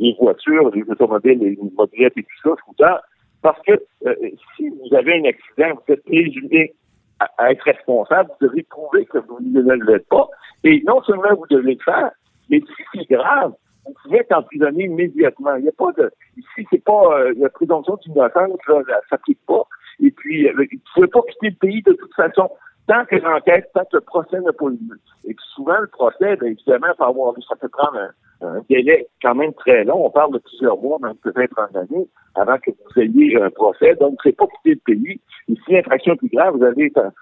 les- voitures, les automobiles, les mobilettes et tout ça, parce que euh, si vous avez un accident, vous êtes présumé à, être responsable, vous devez prouver que vous ne l'êtes pas. Et non seulement vous devez le faire, mais si c'est grave, vous pouvez être emprisonné immédiatement. Il n'y a pas de. Ici, c'est pas euh, la présomption d'innocence, ça s'applique pas. Et puis, euh, vous ne pouvez pas quitter le pays de toute façon tant que l'enquête, tant que le procès n'a pas eu lieu. Et puis souvent, le procès, bien, évidemment, avoir ça peut prendre un, délai quand même très long. On parle de plusieurs mois, même peut-être en année, avant que vous ayez un procès. Donc, c'est pas quitter le pays. Et si l'infraction est plus grave, vous allez être,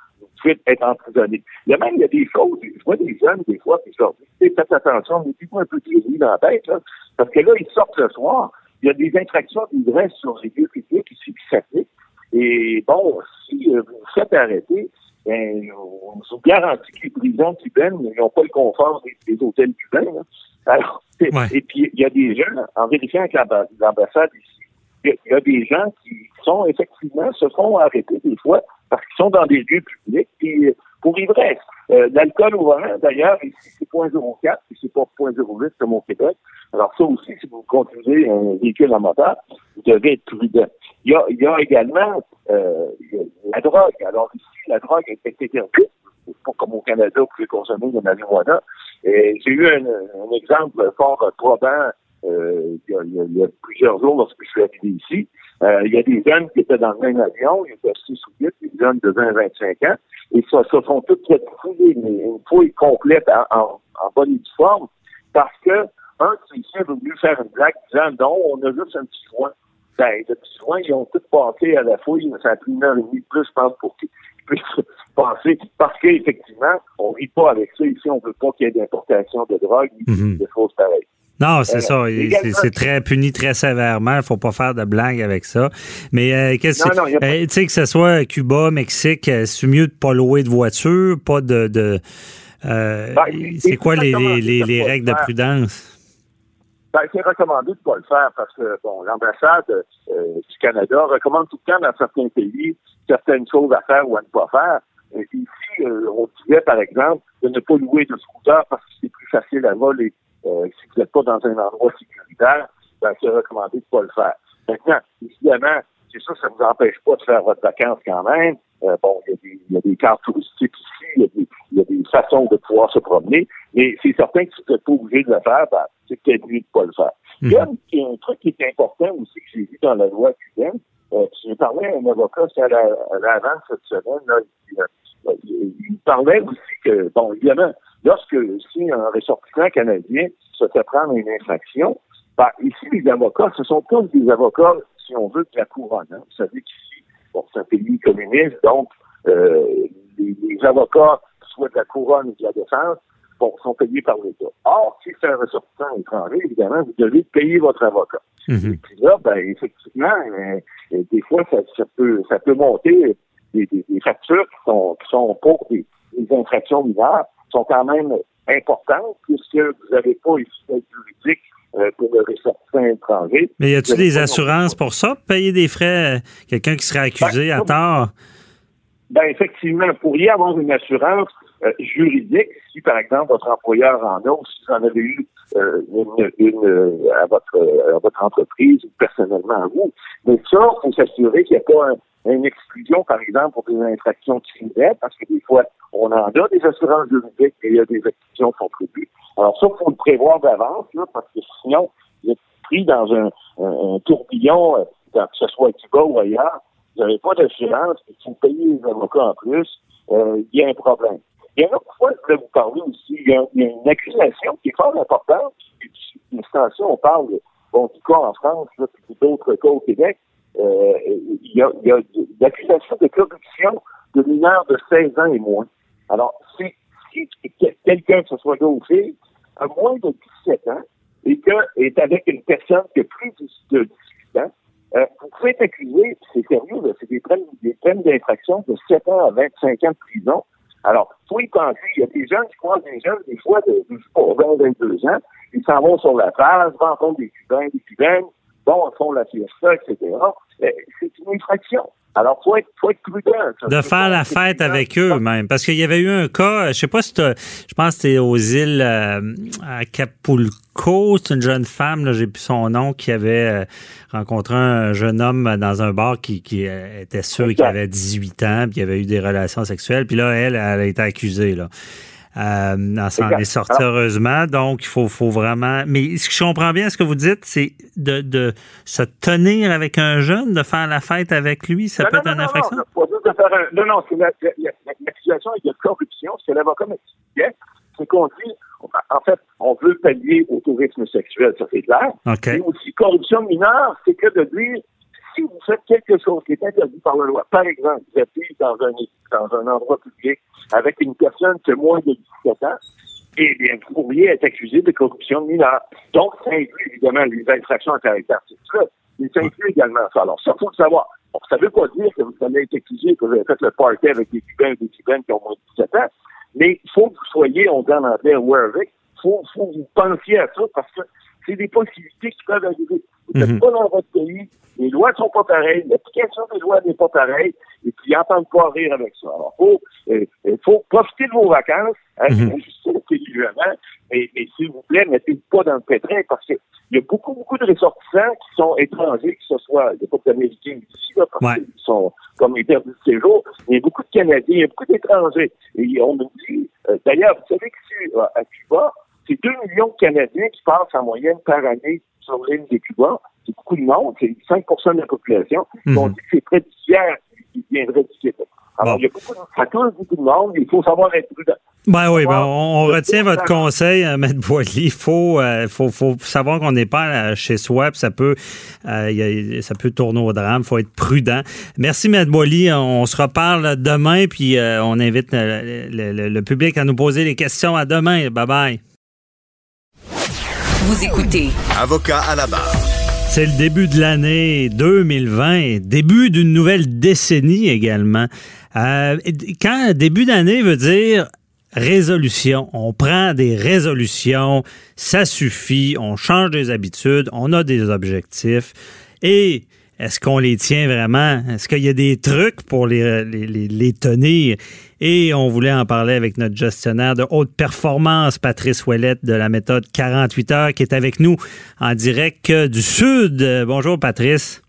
vous être emprisonné. Il y a même il y a des choses, je vois des jeunes, des fois, qui disent, faites attention, mettez-vous un peu de dans la tête, là, parce que là, ils sortent le soir. Il y a des infractions d'ivresse sur les lieux publics qui s'appliquent. Et bon, si euh, vous vous faites arrêter, ben, on vous garantit que les prisons cubaines n'ont pas le confort des, des hôtels cubains. là. Alors, *laughs* Ouais. et puis, il y a des gens, en vérifiant avec l'amba- l'ambassade ici, il y, a- il y a des gens qui sont effectivement, se font arrêter des fois parce qu'ils sont dans des lieux publics puis, pour ivresse. Euh, L'alcool au volant, d'ailleurs, ici, c'est 0.04, puis c'est pas 0.08 comme au Québec. Alors ça aussi, si vous conduisez un véhicule à moteur, vous devez être prudent. Il y a, il y a également euh, la drogue. Alors ici, la drogue est interdite. Pas comme au Canada, vous pouvez consommer de marijuana. J'ai eu un, un exemple fort probant il, y a, il y a- y a plusieurs jours lorsque je suis arrivé ici. Euh, il y a des jeunes qui étaient dans le même avion, ils étaient 6 ou 8, des jeunes de 20 25 ans, et ça se sont tous fait fouiller, mais une fouille complète en, en, en bonne et due forme, parce que un ces chiens a voulu faire une blague disant non, on a juste un petit joint. Ben, le petit joint, ils ont tous passé à la fouille, mais ça a pris une heure et demie de plus, je pense, pour qu'ils puissent *laughs* passer. Parce qu'effectivement, on rit pas avec ça. Ici, on veut pas qu'il y ait d'importation de drogue, ni Mhm. de choses pareilles. Non, c'est Euh, ça. C'est très puni très sévèrement. Il faut pas faire de blagues avec ça. Mais euh, qu'est-ce pas- euh, tu sais que ce soit Cuba, Mexique, euh, c'est mieux de pas louer de voiture, pas de. de euh, Ben, c'est quoi les, les, les- règles de prudence? Ben, c'est recommandé de ne pas le faire parce que bon, l'ambassade du Canada recommande tout le temps dans certains pays certaines choses à faire ou à ne pas faire. Et ici, on disait par exemple de ne pas louer de scooter parce que c'est plus facile à voler. Euh, si vous n'êtes pas dans un endroit sécuritaire, ben, c'est recommandé de ne pas le faire. Maintenant, évidemment, c'est sûr, ça ne vous empêche pas de faire votre vacances quand même. Euh, bon, il y, a des- il y a des cartes touristiques ici, il y, a des, il y a des façons de pouvoir se promener, mais c'est certain que si vous n'êtes pas obligé de le faire, ben, c'est peut-être mieux de ne pas le faire. Il y a un, il y a un truc qui est important aussi que j'ai vu dans la loi cubaine. Euh, j'ai parlé à un avocat, à la, à la vente cette semaine, là, il, euh, il- il parlait aussi que, bon, évidemment, lorsque si un ressortissant canadien se fait prendre une infraction, ben, ici, les avocats, ce sont tous des avocats, si on veut, de la couronne. hein. Vous savez qu'ici, bon, c'est un pays communiste, donc euh, les, les avocats, soit de la couronne ou de la défense, bon, sont payés par l'État. Or, si c'est un ressortissant étranger, évidemment, vous devez payer votre avocat. Mhm. Et puis là, ben, effectivement, euh, euh, des fois, ça, ça peut ça peut monter des, des, des factures qui sont, qui sont pour des, des infractions mineures, sont quand même importantes, puisque vous n'avez pas ici d'aide juridique euh, pour le ressortissant étranger. Mais y avez des assurances pour ça? Payer des frais, quelqu'un qui serait accusé Ben, à tort? Ben effectivement, vous pourriez avoir une assurance euh, juridique si, par exemple, votre employeur en a ou si vous en avez eu euh, une, une, euh, à, votre, à votre entreprise ou personnellement à vous. Mais ça, il faut s'assurer qu'il n'y a pas un, une exclusion, par exemple, pour des infractions criminelles, parce que des fois, on en a des assurances juridiques et il y a des exclusions sont prévues. Alors ça, il faut le prévoir d'avance, là, parce que sinon, vous êtes pris dans un, un, tourbillon, euh, que ce soit à Cuba ou ailleurs, vous n'avez pas d'assurance, et si vous payez les avocats en plus, euh, il y a un problème. Il y a une autre fois, je voulais vous parler aussi, il y a, y a une accusation qui est fort importante, une extension, on parle bon, du cas en France, là, puis d'autres cas au Québec, il y a, il y a de corruption de mineurs de 16 ans et moins. Alors, si, si quelqu'un, que ce soit gars a moins de 17 ans et que est avec une personne qui a plus de 18 ans, euh, vous pouvez être accusé, c'est sérieux, c'est des peines, des peines d'infraction de 7 ans à 25 ans de prison. Alors, faut y penser, il y a des gens qui croisent des jeunes, des fois, de, de 20, 22 ans, ils s'en vont sur la plage, rencontrent des Cubains, des Cubaines, bon, font la fiesta, etc. Euh, c'est une infraction. Alors, faut être, faut être prudent. De faire la fête avec eux, même. Parce qu'il y avait eu un cas, je sais pas si je pense que c'était aux îles euh, à Capulco, c'est une jeune femme, j'ai plus son nom, qui avait euh, rencontré un jeune homme dans un bar qui, qui était sûr qu'il avait 18 ans, puis il avait eu des relations sexuelles. Puis là, elle, elle a été accusée, là. Euh, elle s'en est sortie heureusement. Donc, il faut, faut vraiment. Mais ce que je comprends bien, ce que vous dites, c'est de, de se tenir avec un jeune, de faire la fête avec lui. Ça peut être une infraction? Non, non, c'est l'accusation de corruption. Ce que l'avocat m'expliquait, c'est qu'on dit, en fait, on veut pallier au tourisme sexuel, ça c'est clair. Mais aussi, corruption mineure, c'est que de dire si vous faites quelque chose qui est interdit par la loi, par exemple, vous êtes dans un, dans un endroit public avec une personne qui a moins de 17 ans, eh bien, vous pourriez être accusé de corruption mineure. Donc, ça inclut évidemment les infractions à caractère sexuel, mais ça inclut également ça. Alors, ça, faut le savoir. ça ne veut pas dire que vous allez être accusé que vous avez fait le party avec des Cubains ou des Cubaines qui ont moins de 17 ans, mais il faut que vous soyez, on dit en anglais, aware of it. Il faut, faut que vous pensiez à ça parce que c'est des possibilités qui peuvent arriver. Vous n'êtes mhm. pas dans votre pays, les lois ne sont pas pareilles, l'application des lois n'est pas pareille, et puis ils n'entendent pas rire avec ça. Alors, faut, euh, faut profiter de vos vacances, hein, mm mais, mais s'il vous plaît, mettez pas dans le pétrin, parce qu'il y a beaucoup, beaucoup de ressortissants qui sont étrangers, que ce soit, il n'y a pas d'Américains ici, là, parce qu'ils sont comme les perdus de séjour, il y a beaucoup de Canadiens, il y a beaucoup d'étrangers. Et on dit, euh, d'ailleurs, vous savez que à Cuba, c'est 2 millions de Canadiens qui passent en moyenne par année sur l'île de Cuba c'est beaucoup de monde, c'est 5% de la population. Mhm. On dit que c'est près du tiers viendrait du Québec. Alors, il y a beaucoup de, ça touche beaucoup de monde, il faut savoir être prudent. Ben oui, ben on, retient votre conseil, euh, M. Boily. Il faut, euh, faut, faut, savoir qu'on n'est pas chez soi, puis ça peut, euh, ça peut tourner au drame. Il faut être prudent. Merci, M. Boily. On se reparle demain, puis on invite le, le, public à nous poser des questions à demain. Bye bye. Vous écoutez. Avocat à la barre. C'est le début de l'année 2020, début d'une nouvelle décennie également. Euh, quand début d'année veut dire résolution, on prend des résolutions, ça suffit, on change des habitudes, on a des objectifs et est-ce qu'on les tient vraiment? Est-ce qu'il y a des trucs pour les, tenir? Et on voulait en parler avec notre gestionnaire de haute performance, Patrice Ouellette de la méthode 48 heures, qui est avec nous en direct du Sud. Bonjour, Patrice.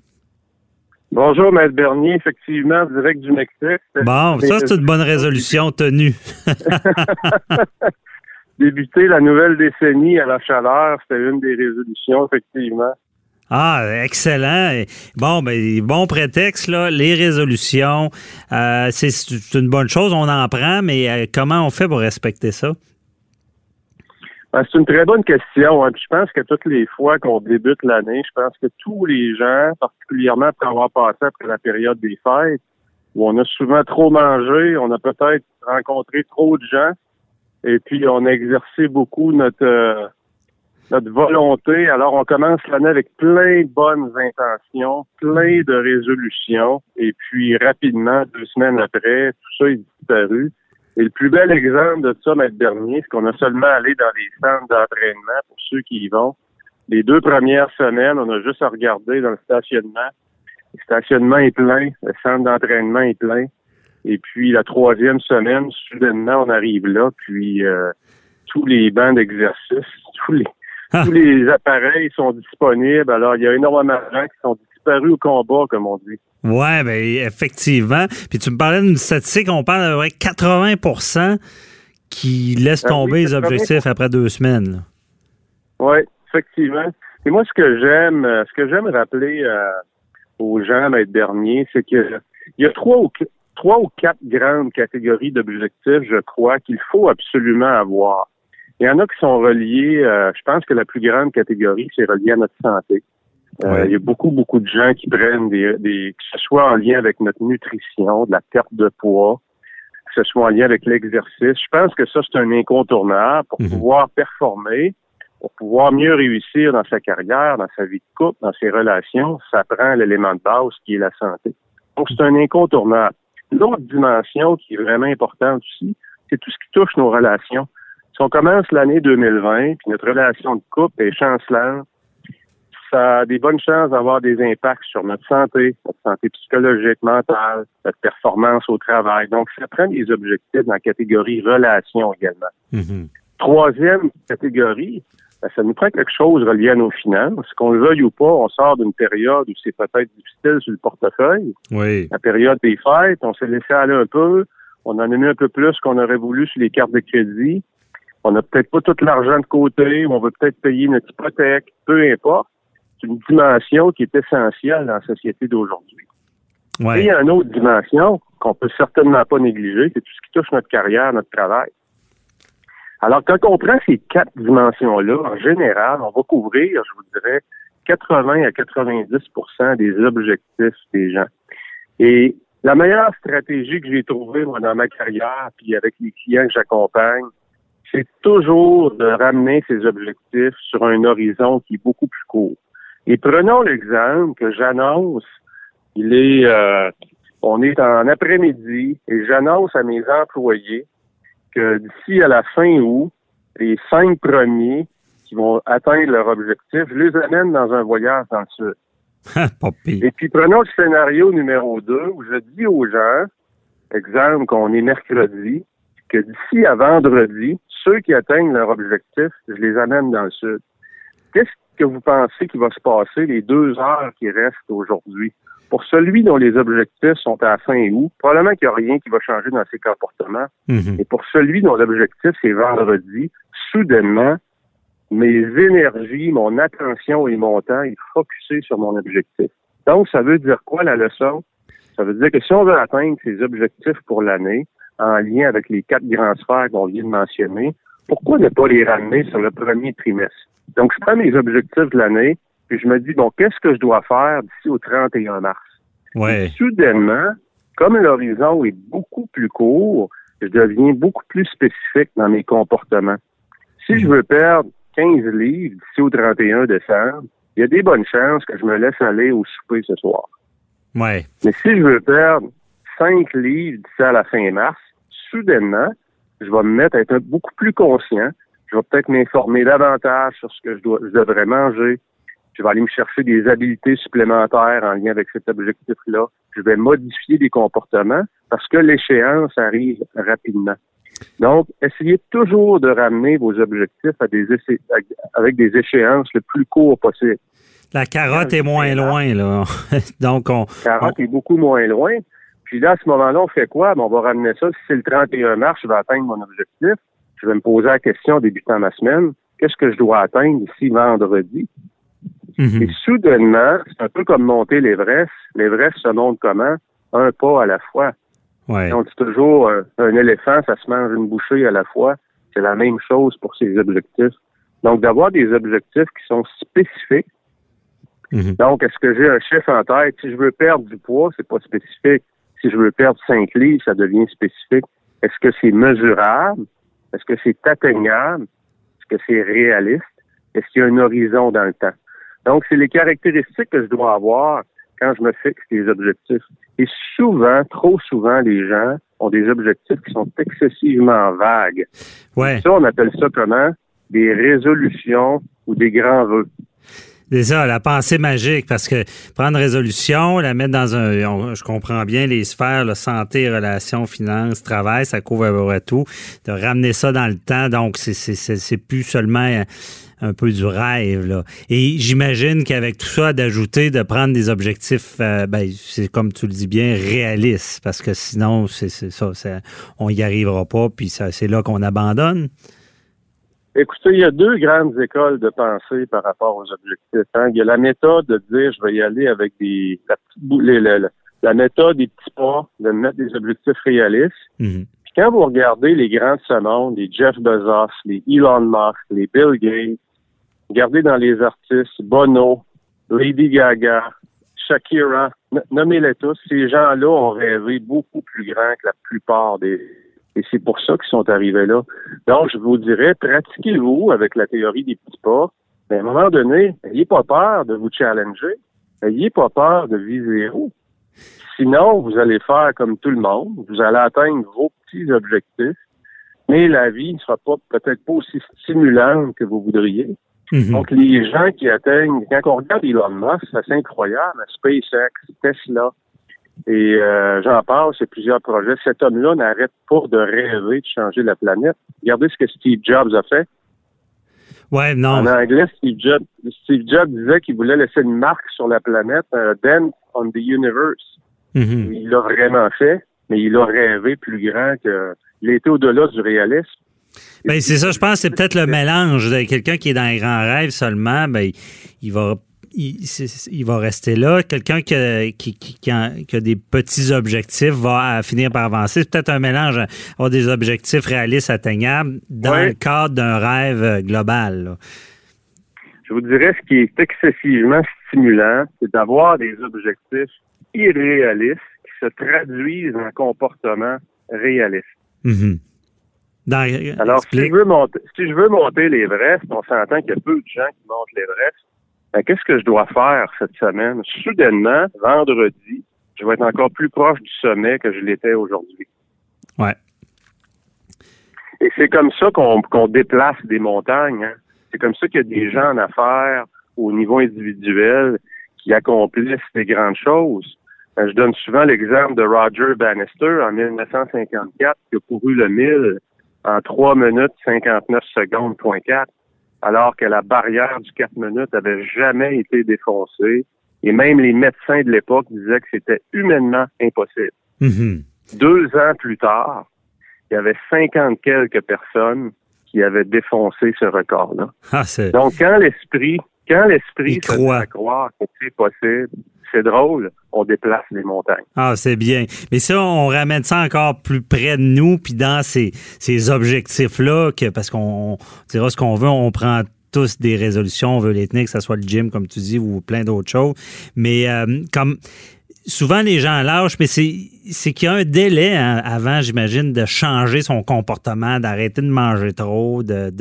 Bonjour, Maître Bernier. Effectivement, direct du Mexique. Bon, ça, c'est une bonne résolution tenue. *laughs* Débuter la nouvelle décennie à la chaleur, c'était une des résolutions, effectivement. Ah, excellent. Bon, ben, bon prétexte, là, les résolutions, euh, c'est une bonne chose, on en prend, mais euh, comment on fait pour respecter ça? Ben, c'est une très bonne question. Hein. je pense que toutes les fois qu'on débute l'année, je pense que tous les gens, particulièrement après avoir passé après la période des fêtes, où on a souvent trop mangé, on a peut-être rencontré trop de gens, et puis on a exercé beaucoup notre euh, notre volonté. Alors, on commence l'année avec plein de bonnes intentions, plein de résolutions, et puis rapidement, deux semaines après, tout ça est disparu. Et le plus bel exemple de ça, Maître Dernier, c'est qu'on a seulement allé dans les centres d'entraînement pour ceux qui y vont. Les deux premières semaines, on a juste à regarder dans le stationnement. Le stationnement est plein, le centre d'entraînement est plein. Et puis la troisième semaine, soudainement, on arrive là, puis euh, tous les bancs d'exercice, tous les ah. Tous les appareils sont disponibles. Alors, il y a énormément de gens qui sont disparus au combat, comme on dit. Oui, ben, effectivement. Puis tu me parlais d'une statistique, on parle d'à peu près 80% qui laissent Ah oui, tomber les 80%. objectifs après deux semaines. Oui, effectivement. Et moi, ce que j'aime, euh, ce que j'aime rappeler euh, aux gens, Maître Bernier, c'est que il y a trois ou, trois ou quatre grandes catégories d'objectifs, je crois, qu'il faut absolument avoir. Il y en a qui sont reliés, euh, je pense que la plus grande catégorie, c'est relié à notre santé. Euh, Ouais. Il y a beaucoup, beaucoup de gens qui prennent des, des, que ce soit en lien avec notre nutrition, de la perte de poids, que ce soit en lien avec l'exercice. Je pense que ça, c'est un incontournable pour Mhm. pouvoir performer, pour pouvoir mieux réussir dans sa carrière, dans sa vie de couple, dans ses relations. Ça prend l'élément de base qui est la santé. Donc, c'est un incontournable. L'autre dimension qui est vraiment importante aussi, c'est tout ce qui touche nos relations. Si on commence l'année 2020, puis notre relation de couple est chancelante, ça a des bonnes chances d'avoir des impacts sur notre santé, notre santé psychologique, mentale, notre performance au travail. Donc, ça prend des objectifs dans la catégorie relations également. Mhm. Troisième catégorie, ben, ça nous prend quelque chose relié à nos finances. Qu'on le veuille ou pas, on sort d'une période où c'est peut-être difficile sur le portefeuille. Oui. La période des fêtes, on s'est laissé aller un peu. On en a mis un peu plus qu'on aurait voulu sur les cartes de crédit. On n'a peut-être pas tout l'argent de côté, ou on veut peut-être payer notre hypothèque, peu importe. C'est une dimension qui est essentielle dans la société d'aujourd'hui. Et il y a une autre dimension qu'on peut certainement pas négliger, c'est tout ce qui touche notre carrière, notre travail. Alors, quand on prend ces quatre dimensions-là, en général, on va couvrir, je vous dirais, 80 à 90% des objectifs des gens. Et la meilleure stratégie que j'ai trouvée, moi, dans ma carrière, puis avec les clients que j'accompagne, c'est toujours de ramener ces objectifs sur un horizon qui est beaucoup plus court. Et prenons l'exemple que j'annonce, il est, euh, on est en après-midi, et j'annonce à mes employés que d'ici à la fin août, les cinq premiers qui vont atteindre leur objectif, je les amène dans un voyage dans le sud. Pire. Et puis prenons le scénario numéro 2 où je dis aux gens, exemple qu'on est mercredi, que d'ici à vendredi, ceux qui atteignent leur objectif, je les amène dans le sud. Qu'est-ce que vous pensez qui va se passer les deux heures qui restent aujourd'hui? Pour celui dont les objectifs sont à la fin août, probablement qu'il n'y a rien qui va changer dans ses comportements. Mhm. Et pour celui dont l'objectif c'est vendredi, soudainement, mes énergies, mon attention et mon temps est focusé sur mon objectif. Donc, ça veut dire quoi la leçon? Ça veut dire que si on veut atteindre ces objectifs pour l'année, en lien avec les quatre grands sphères qu'on vient de mentionner, pourquoi ne pas les ramener sur le premier trimestre? Donc, je prends mes objectifs de l'année, puis je me dis, bon, qu'est-ce que je dois faire d'ici au 31 mars? Ouais. soudainement, comme l'horizon est beaucoup plus court, je deviens beaucoup plus spécifique dans mes comportements. Si je veux perdre 15 livres d'ici au 31 décembre, il y a des bonnes chances que je me laisse aller au souper ce soir. Ouais. Mais si je veux perdre 5 livres d'ici à la fin mars, soudainement, je vais me mettre à être beaucoup plus conscient. Je vais peut-être m'informer davantage sur ce que je, dois, je devrais manger. Je vais aller me chercher des habiletés supplémentaires en lien avec cet objectif-là. Je vais modifier des comportements parce que l'échéance arrive rapidement. Donc, essayez toujours de ramener vos objectifs à des essai- avec des échéances le plus court possible. La carotte est moins loin, là. *laughs* Donc, on. carotte est beaucoup moins loin. Puis là, à ce moment-là, on fait quoi? Ben, on va ramener ça. Si c'est le 31 mars, je vais atteindre mon objectif. Je vais me poser la question en débutant ma semaine. Qu'est-ce que je dois atteindre ici vendredi? Mhm. Et soudainement, c'est un peu comme monter l'Everest. L'Everest se monte comment? Un pas à la fois. Ouais. On dit toujours, euh, un éléphant, ça se mange une bouchée à la fois. C'est la même chose pour ses objectifs. Donc, d'avoir des objectifs qui sont spécifiques. Mhm. Donc, est-ce que j'ai un chiffre en tête? Si je veux perdre du poids, c'est pas spécifique. Si je veux perdre 5 livres, ça devient spécifique. Est-ce que c'est mesurable? Est-ce que c'est atteignable? Est-ce que c'est réaliste? Est-ce qu'il y a un horizon dans le temps? Donc, c'est les caractéristiques que je dois avoir quand je me fixe des objectifs. Et souvent, trop souvent, les gens ont des objectifs qui sont excessivement vagues. Ouais. Ça, on appelle ça comment? Des résolutions ou des grands vœux. C'est ça, la pensée magique, parce que prendre résolution, la mettre dans un, je comprends bien les sphères, la santé, relations, finances, travail, ça couvre à peu près tout. De ramener ça dans le temps, donc c'est plus seulement un peu du rêve. Là. Et j'imagine qu'avec tout ça, d'ajouter, de prendre des objectifs, euh, ben, c'est comme tu le dis bien, réalistes, parce que sinon, c'est ça, on n'y arrivera pas, puis c'est là qu'on abandonne. Écoutez, il y a deux grandes écoles de pensée par rapport aux objectifs. Hein. Il y a la méthode de dire je vais y aller avec des la, la, méthode des petits pas, de mettre des objectifs réalistes. Mm-hmm. Puis quand vous regardez les grands de les Jeff Bezos, les Elon Musk, les Bill Gates, regardez dans les artistes, Bono, Lady Gaga, Shakira, nommez-les tous, ces gens-là ont rêvé beaucoup plus grand que la plupart des... Et c'est pour ça qu'ils sont arrivés là. Donc, je vous dirais, pratiquez-vous avec la théorie des petits pas. Mais à un moment donné, n'ayez pas peur de vous challenger. N'ayez pas peur de viser haut. Sinon, vous allez faire comme tout le monde. Vous allez atteindre vos petits objectifs. Mais la vie ne sera pas peut-être pas aussi stimulante que vous voudriez. Mhm. Donc, les gens qui atteignent, quand on regarde Elon Musk, c'est incroyable, SpaceX, Tesla, et euh, j'en parle, c'est plusieurs projets. Cet homme-là n'arrête pas de rêver de changer la planète. Regardez ce que Steve Jobs a fait. Ouais, non. En anglais, Steve Jobs, Steve Jobs disait qu'il voulait laisser une marque sur la planète, un dent on the universe. Mhm. Il l'a vraiment fait, mais il a rêvé plus grand que. Il était au-delà du réalisme. Ben, c'est ça, je pense c'est peut-être le mélange de quelqu'un qui est dans un grand rêve seulement, ben, il va il, va rester là. Quelqu'un qui, a, des petits objectifs va finir par avancer. C'est peut-être un mélange, avoir des objectifs réalistes atteignables dans le cadre d'un rêve global. Je vous dirais, ce qui est excessivement stimulant, c'est d'avoir des objectifs irréalistes qui se traduisent en comportement réaliste. Mm-hmm. Alors, si je, veux monter, si je veux monter l'Everest, on s'entend qu'il y a peu de gens qui montent l'Everest. Ben, qu'est-ce que je dois faire cette semaine? Soudainement, vendredi, je vais être encore plus proche du sommet que je l'étais aujourd'hui. Ouais. Et c'est comme ça qu'on déplace des montagnes. Hein. C'est comme ça qu'il y a des gens en affaires au niveau individuel qui accomplissent des grandes choses. Ben, je donne souvent l'exemple de Roger Bannister en 1954 qui a couru le 1000 en 3 minutes 59 secondes, point 4 alors que la barrière du 4 minutes avait jamais été défoncée. Et même les médecins de l'époque disaient que c'était humainement impossible. Mm-hmm. Deux ans plus tard, il y avait 50 quelques personnes qui avaient défoncé ce record-là. Ah, Donc, quand l'esprit, quand l'esprit se croire que c'est possible, c'est drôle, on déplace les montagnes. Ah, c'est bien. Mais ça, on ramène ça encore plus près de nous, puis dans ces, ces objectifs-là, que parce qu'on dira ce qu'on veut, on prend tous des résolutions, on veut les tenir, que ce soit le gym, comme tu dis, ou plein d'autres choses. Mais euh, comme souvent les gens lâchent, mais c'est qu'il y a un délai hein, avant, j'imagine, de changer son comportement, d'arrêter de manger trop, de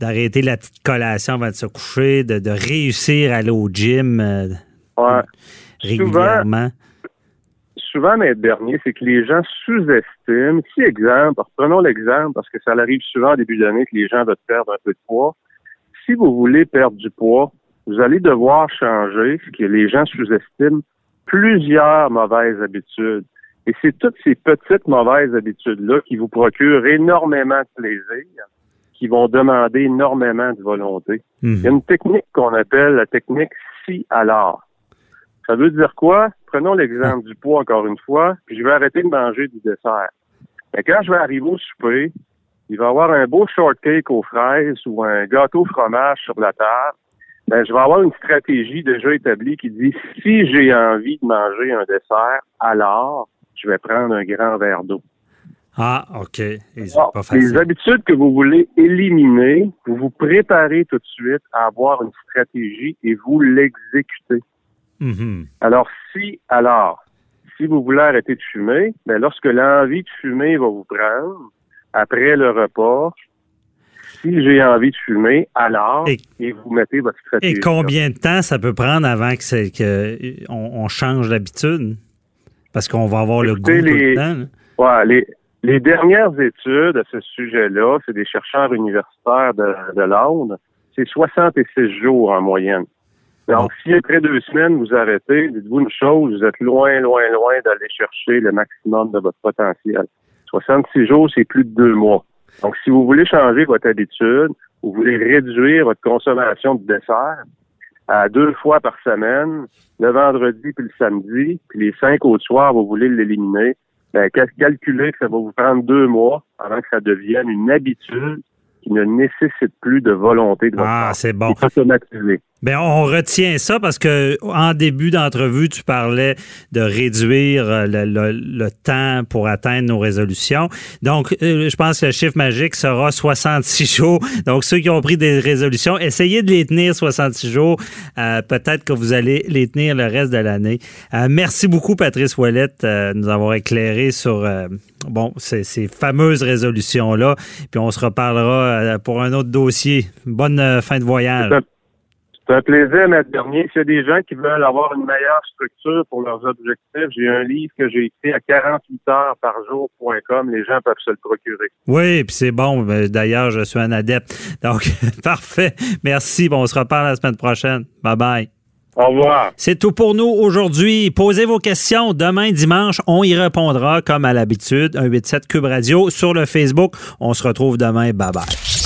d'arrêter la petite collation avant de se coucher, de, de réussir à aller au gym. Euh, Ouais. Régulièrement. Souvent, souvent dernier, c'est que les gens sous-estiment. Si, exemple, prenons l'exemple, parce que ça arrive souvent au début d'année que les gens veulent perdre un peu de poids. Si vous voulez perdre du poids, vous allez devoir changer, ce que les gens sous-estiment, plusieurs mauvaises habitudes. Et c'est toutes ces petites mauvaises habitudes-là qui vous procurent énormément de plaisir, qui vont demander énormément de volonté. Mhm. Il y a une technique qu'on appelle la technique si alors. Ça veut dire quoi? Prenons l'exemple du poids encore une fois, puis je vais arrêter de manger du dessert. Mais quand je vais arriver au souper, il va y avoir un beau shortcake aux fraises ou un gâteau fromage sur la table. Ben, je vais avoir une stratégie déjà établie qui dit si j'ai envie de manger un dessert, alors je vais prendre un grand verre d'eau. Ah, OK. les habitudes que vous voulez éliminer, vous vous préparez tout de suite à avoir une stratégie et vous l'exécutez. Mm-hmm. Alors, si, alors, si vous voulez arrêter de fumer, ben, lorsque l'envie de fumer va vous prendre, après le repas, si j'ai envie de fumer, alors, et, vous mettez votre stratégie. Et combien de temps ça peut prendre avant que, c'est, que on, change l'habitude? Parce qu'on va avoir le goût tout le temps. Ouais, les, les dernières études à ce sujet-là, c'est des chercheurs universitaires de, de Londres, c'est 66 jours en moyenne. Donc, si après deux semaines, vous arrêtez, dites-vous une chose, vous êtes loin, loin, loin d'aller chercher le maximum de votre potentiel. 66 jours, c'est plus de deux mois. Donc, si vous voulez changer votre habitude, vous voulez réduire votre consommation de dessert à deux fois par semaine, le vendredi puis le samedi, puis les cinq autres soirs, vous voulez l'éliminer, ben, calculez que ça va vous prendre deux mois avant que ça devienne une habitude qui ne nécessite plus de volonté de votre Ah, c'est bon. Bien, on retient ça parce que en début d'entrevue, tu parlais de réduire euh, le, le- le temps pour atteindre nos résolutions. Donc, euh, je pense que le chiffre magique sera 66 jours. Donc, ceux qui ont pris des résolutions, essayez de les tenir 66 jours. Euh, Peut-être que vous allez les tenir le reste de l'année. Euh, merci beaucoup, Patrice Ouellette, euh, de nous avoir éclairé sur euh, bon ces, ces fameuses résolutions-là. Puis on se reparlera pour un autre dossier. Bonne fin de voyage. C'est un- plaisir, Maître Bernier. S'il y a des gens qui veulent avoir une meilleure structure pour leurs objectifs, j'ai un livre que j'ai écrit à 48 heures par jour.com. Les gens peuvent se le procurer. Oui, puis c'est bon. D'ailleurs, je suis un adepte. Donc, *laughs* parfait. Merci. Bon, on se reparle la semaine prochaine. Bye bye. Au revoir. C'est tout pour nous aujourd'hui. Posez vos questions. Demain, dimanche, on y répondra comme à l'habitude. 187 Cube Radio sur le Facebook. On se retrouve demain. Bye bye.